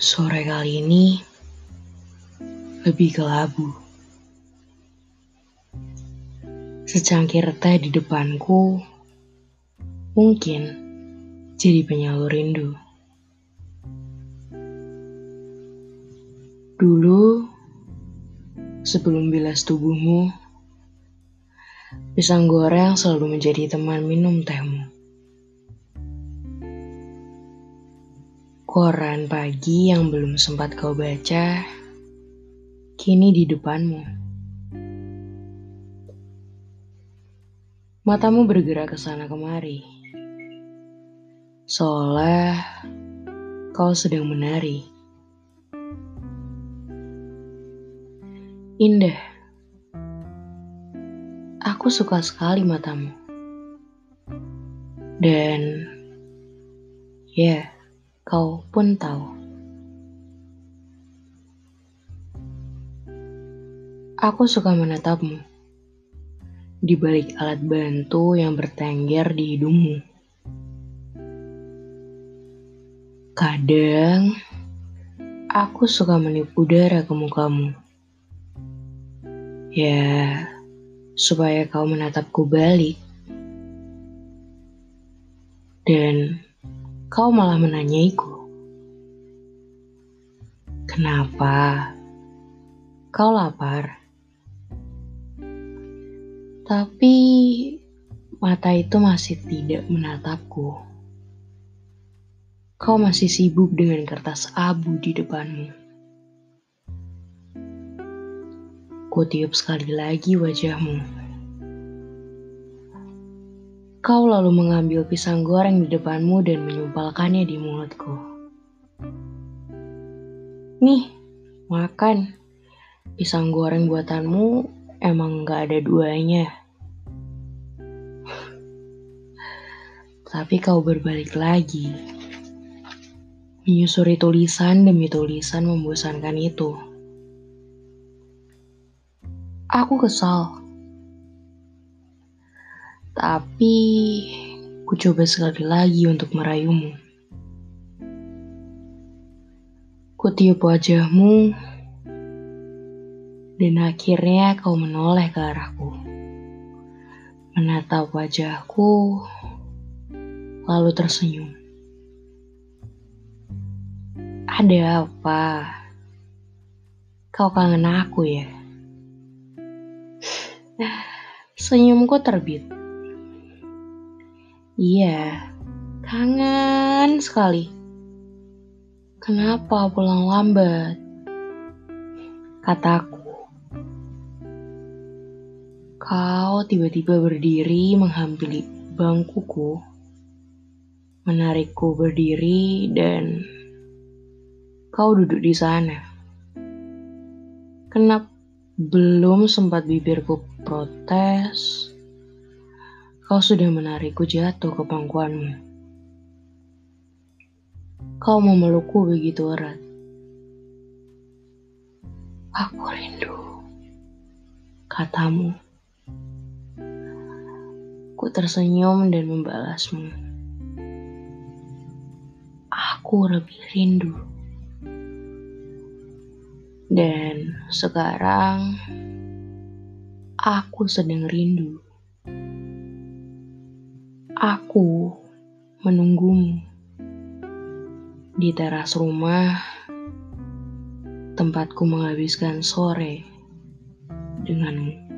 Sore kali ini lebih kelabu. Secangkir teh di depanku mungkin jadi penyalur rindu. Dulu, sebelum bilas tubuhmu, pisang goreng selalu menjadi teman minum tehmu. Koran pagi yang belum sempat kau baca, kini di depanmu. Matamu bergerak ke sana kemari, seolah kau sedang menari. Indah, aku suka sekali matamu. Dan, ya, kau pun tahu. Aku suka menatapmu di balik alat bantu yang bertengger di hidungmu. Kadang, aku suka menipu udara ke mukamu. Ya, supaya kau menatapku balik. Dan kau malah menanyaiku. Kenapa? Kau lapar? Tapi mata itu masih tidak menatapku. Kau masih sibuk dengan kertas abu di depanmu. Kutiup sekali lagi wajahmu. Kau lalu mengambil pisang goreng di depanmu dan menyumpalkannya di mulutku. Nih, makan. Pisang goreng buatanmu emang gak ada duanya. Tapi kau berbalik lagi. Menyusuri tulisan demi tulisan membosankan itu. Aku kesal tapi ku coba sekali lagi untuk merayumu. Ku tiup wajahmu dan akhirnya kau menoleh ke arahku. Menatap wajahku lalu tersenyum. Ada apa? Kau kangen aku ya? Senyumku terbit. Iya, kangen sekali. Kenapa pulang lambat? Kataku. Kau tiba-tiba berdiri menghampiri bangkuku, menarikku berdiri dan kau duduk di sana. Kenapa belum sempat bibirku protes, Kau sudah menarikku jatuh ke pangkuanmu. Kau memelukku begitu erat. Aku rindu, katamu. Ku tersenyum dan membalasmu. Aku lebih rindu. Dan sekarang aku sedang rindu. Aku menunggumu di teras rumah tempatku menghabiskan sore denganmu.